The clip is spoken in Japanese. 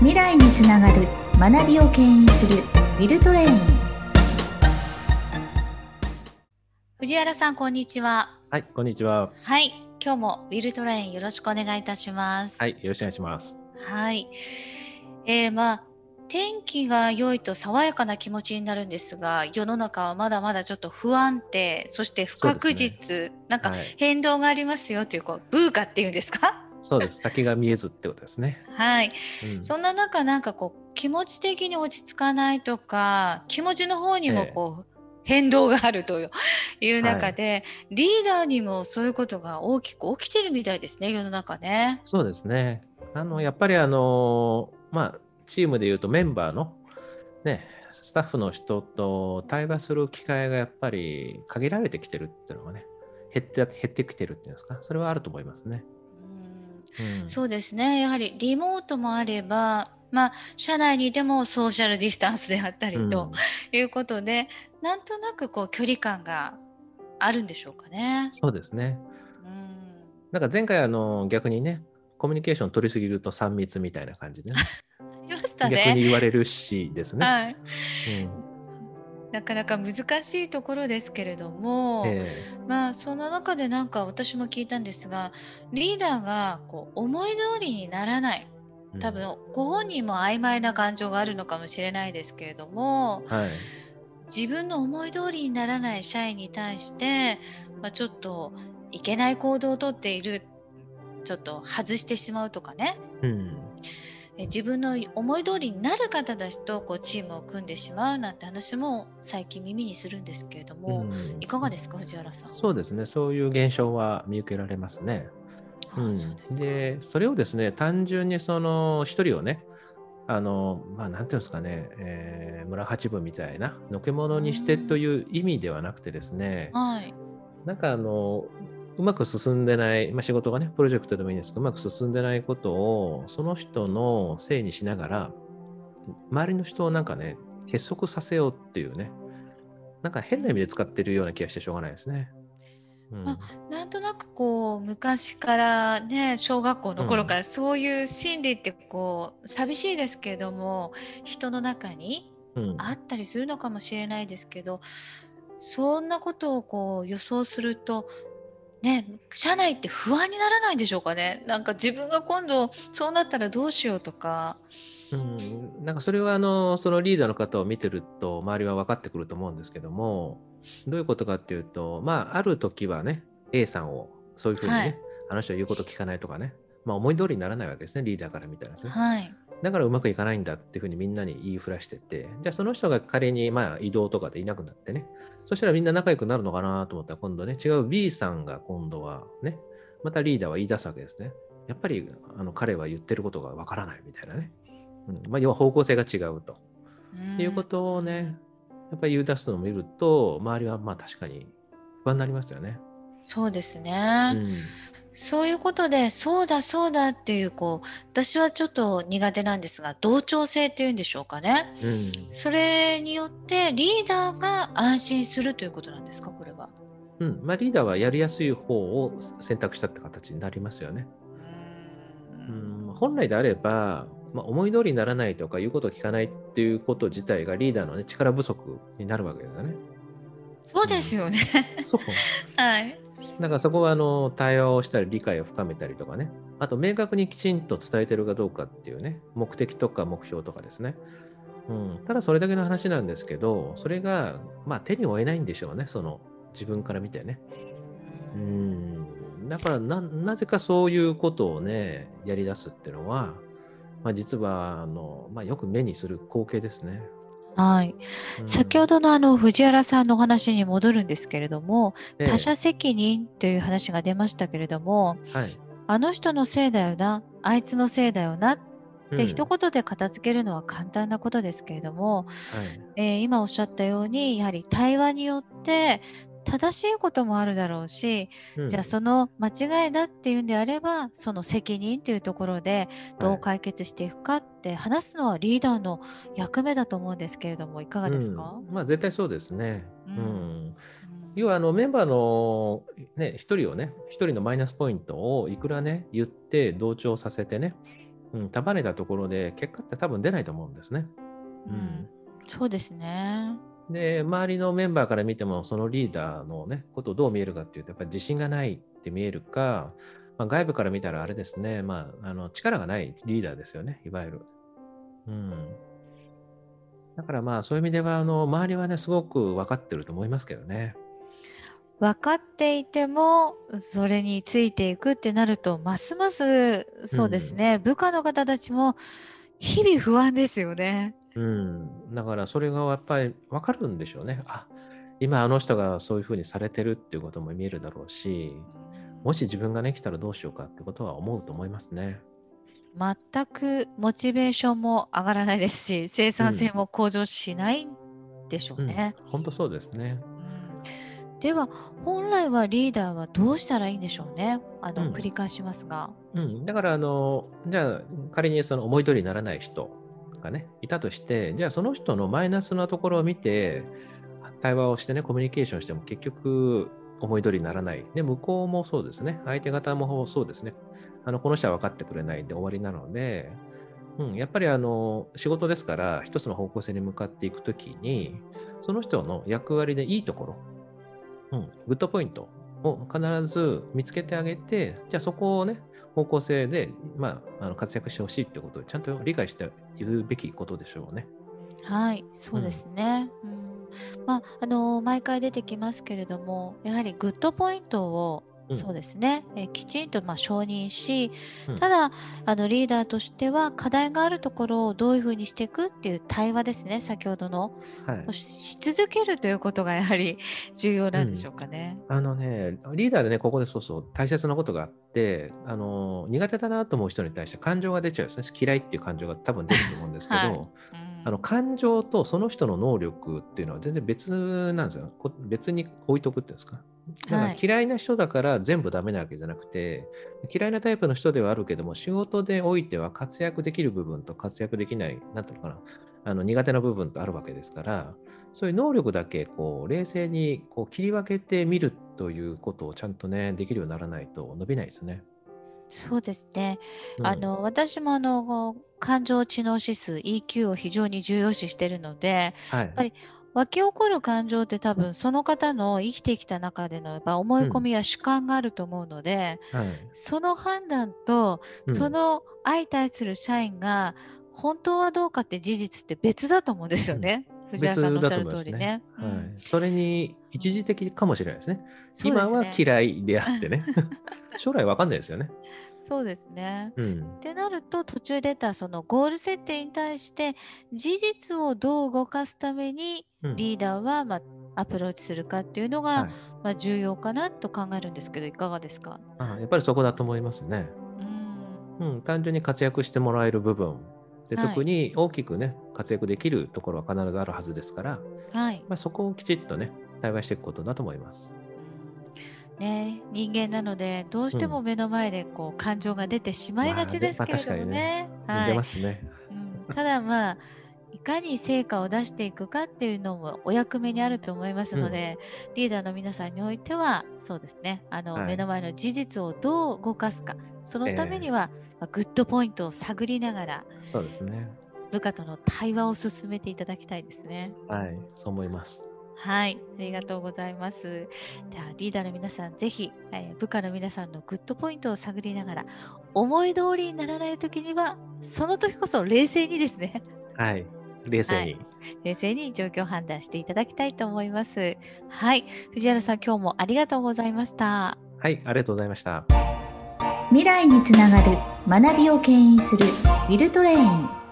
未来につながる学びを牽引するウィルトレイン。藤原さんこんにちは。はい、こんにちは。はい今日もウィルトレインよろしくお願いいたします。はい、よろしくお願いします。はい。えー、まあ天気が良いと爽やかな気持ちになるんですが世の中はまだまだちょっと不安定そして不確実、なんかはい、変動がありますよというこうブーカっていうんですか？そうです。先が見えずってことですね。はいうん、そんな中なんかこう気持ち的に落ち着かないとか気持ちの方にもこう、変動があるという中で、リーダーにもそういうことが大きく起きてるみたいですね世の中ね。そうですね。あの、やっぱりあの、まあ、チームでいうとメンバーの、ね、スタッフの人と対話する機会がやっぱり限られてきてるっていうのがね、減って減ってきてるっていうんですか、それはあると思いますね。うんうん、そうですねやはりリモートもあればまあ社内にいてもソーシャルディスタンスであったりうんということで、なんとなくこう距離感があるんでしょうかね。そうですね。うんなんか前回あの逆にね、コミュニケーション取りすぎると3密みたいな感じでね、ありました逆にね。言われるしですね。はい、うんなかなか難しいところですけれども、えまあその中でなんか私も聞いたんですがリーダーがこう思い通りにならないえ多分ご本人も曖昧な感情があるのかもしれないですけれどもうんはい。自分の思い通りにならない社員に対して、まあ、ちょっといけない行動をとっているちょっと外してしまうとかね。うん。え自分の思い通りになる方たちとこうチームを組んでしまうなんて話も最近耳にするんですけれども、うんいかがですか藤原さん？そうですね、そういう現象は見受けられますね。あうんそうですかで、それをですね、単純にその一人をね、あの、まあ、なんていうんですかね、えー村八分みたいな、のけものにしてという意味ではなくてですね、はい。なんかあの、うまく進んでない、まあ、仕事がね、プロジェクトでもいいんですけど、うまく進んでないことを、その人のせいにしながら、周りの人をなんかね、結束させようっていうね、なんか変な意味で使ってるような気がしてしょうがないですね。うん。あなんとなくこう昔からね小学校の頃からそういう心理ってこう寂しいですけれども人の中にうん。あったりするのかもしれないですけどそんなことをこう予想するとね社内って不安にならないんでしょうかね？なんか自分が今度そうなったらどうしようとか。うん、なんかそれはあのそのリーダーの方を見てると周りは分かってくると思うんですけどもどういうことかっていうとまあある時はね A さんをそういうふうにね、はい。あの人は言うこと聞かないとかねまあ思い通りにならないわけですねリーダーから見たらですね。はい、だからうまくいかないんだっていうふうにみんなに言いふらしててじゃあその人が仮にまあ移動とかでいなくなってねそしたらみんな仲良くなるのかなと思ったら今度ね違う B さんが今度はねまたリーダーは言い出すわけですね。やっぱりあの彼は言ってることがわからないみたいなね、うん。まあ、要は方向性が違うと。うんいうことをね、やっぱり言い出すのを見ると、周りはまあ確かに不安になりますよね。そうですね。うんそういうことで、そうだそうだっていう、こう、私はちょっと苦手なんですが、同調性っていうんでしょうかね。うんそれによってリーダーが安心するということなんですか、これは。うんまあ、リーダーはやりやすい方を選択したって形になりますよね。ううんん、本来であれば、まあ、思い通りにならないとか言うことを聞かないっていうこと自体がリーダーの、ね、力不足になるわけですよね。そうですよね。そう。はい。だかそこはあの対話をしたり理解を深めたりとかね、あと明確にきちんと伝えてるかどうかっていうね、目的とか目標とかですね。うん、ただそれだけの話なんですけど、それがまあ手に負えないんでしょうね、その自分から見てね。うん、だからなぜかそういうことをね、やり出すっていうのは、まあ、実はあの、まあ、よく目にする光景ですね。はい。うん。先ほどのあの藤原さんのお話に戻るんですけれども、ええ。他者責任という話が出ましたけれども、はい。あの人のせいだよな、あいつのせいだよなっうん。て一言で片付けるのは簡単なことですけれども、はい。えー今おっしゃったようにやはり対話によって正しいこともあるだろうし、うん。じゃあその間違いだっていうんであればその責任っていうところでどう解決していくかって話すのはリーダーの役目だと思うんですけれどもいかがですか、うん。まあ、絶対そうですね。ううん。ん。要はあのメンバーの、ね、1人をね、1人のマイナスポイントをいくらね、言って同調させてね、うん、束ねたところで結果って多分出ないと思うんですね。うん、そうですね。で、周りのメンバーから見ても、そのリーダーのね、ことをどう見えるかっていうと、やっぱり自信がないって見えるか、まあ、外部から見たらあれですね、まあ、あの力がないリーダーですよね、いわゆる。うん。だからまあ、そういう意味では、あの周りはね、すごく分かってると思いますけどね。分かっていてもそれについていくってなるとますますそうですね、うん、部下の方たちも日々不安ですよね。うん、だからそれがやっぱり分かるんでしょうね。あ今あの人がそういうふうにされてるっていうことも見えるだろうし、もし自分がね来たらどうしようかってことは思うと思いますね。全くモチベーションも上がらないですし、生産性も向上しないんでしょうね。うん、本当そうですね。では本来はリーダーはどうしたらいいんでしょうね。あの、うん、繰り返しますが、うん、だからあのじゃあ仮にその思い通りにならない人がねいたとしてじゃあその人のマイナスなところを見て対話をしてねコミュニケーションしても結局思い通りにならない。で向こうもそうですね。相手方もそうですね。あのこの人は分かってくれないで終わりなのでうん、やっぱりあの仕事ですから一つの方向性に向かっていくときにその人の役割でいいところうん、グッドポイントを必ず見つけてあげて、じゃあそこをね、方向性で、まあ、あの活躍してほしいってことをちゃんと理解しているべきことでしょうね。はい、そうですね。うん、うん、まあ、あの毎回出てきますけれども、やはりグッドポイントをそうですね、えきちんとま承認し、うん、ただあのリーダーとしては課題があるところをどういうふうにしていくっていう対話ですね先ほどの、はい、し続けるということがやはり 重要なんでしょうかね。うん、あのねリーダーでねここでそうそう大切なことがあってあの苦手だなと思う人に対して感情が出ちゃうんですね。嫌いっていう感情が多分出ると思うんですけど、はい。うん。あの感情とその人の能力っていうのは全然別なんですよ。別に置いとくっていうんですか。だから嫌いな人だから全部ダメなわけじゃなくて、はい、嫌いなタイプの人ではあるけども、仕事でおいては活躍できる部分と活躍できない、なんていうのかな、あの苦手な部分とあるわけですから、そういう能力だけこう冷静にこう切り分けてみるということをちゃんとね、できるようにならないと伸びないですね。そうですね。うん、あの私もあの感情知能指数 EQ を非常に重要視しているので、はい、やっぱり湧き起こる感情って多分その方の生きてきた中でのやっぱ思い込みや主観があると思うので、うんはい、その判断とその相対する社員が本当はどうかって事実って別だと思うんですよね。藤原さんのおっしゃる通りね。はい、それに一時的かもしれないですね。ね今は嫌いであってね。将来わかんないですよね。そうですね。うん、ってなると途中出たそのゴール設定に対して事実をどう動かすためにリーダーはまあアプローチするかっていうのが、まあ重要かなと考えるんですけどいかがですか？あやっぱりそこだと思いますね。うん、うん、単純に活躍してもらえる部分。で、特に大きくね活躍できるところは必ずあるはずですから、はい。まあ、そこをきちっとね対話していくことだと思います。ね、人間なのでどうしても目の前でこう感情が出てしまいがちですけれどもね。出ますね、うん、ただまあいかに成果を出していくかっていうのもお役目にあると思いますので、うん、リーダーの皆さんにおいてはそうですね。あの、はい、目の前の事実をどう動かすか。そのためには、え。ー、まあ、グッドポイントを探りながらそうですね。部下との対話を進めていただきたいですね。はい。そう思います。はい、ありがとうございます。ではリーダーの皆さん、ぜひ、えー、部下の皆さんのグッドポイントを探りながら、思い通りにならないときには、その時こそ冷静にですね。はい、冷静に、はい、冷静に状況判断していただきたいと思います。はい、藤原さん、今日もありがとうございました。はい、ありがとうございました。未来につながる学びを牽引するウィルトレイン。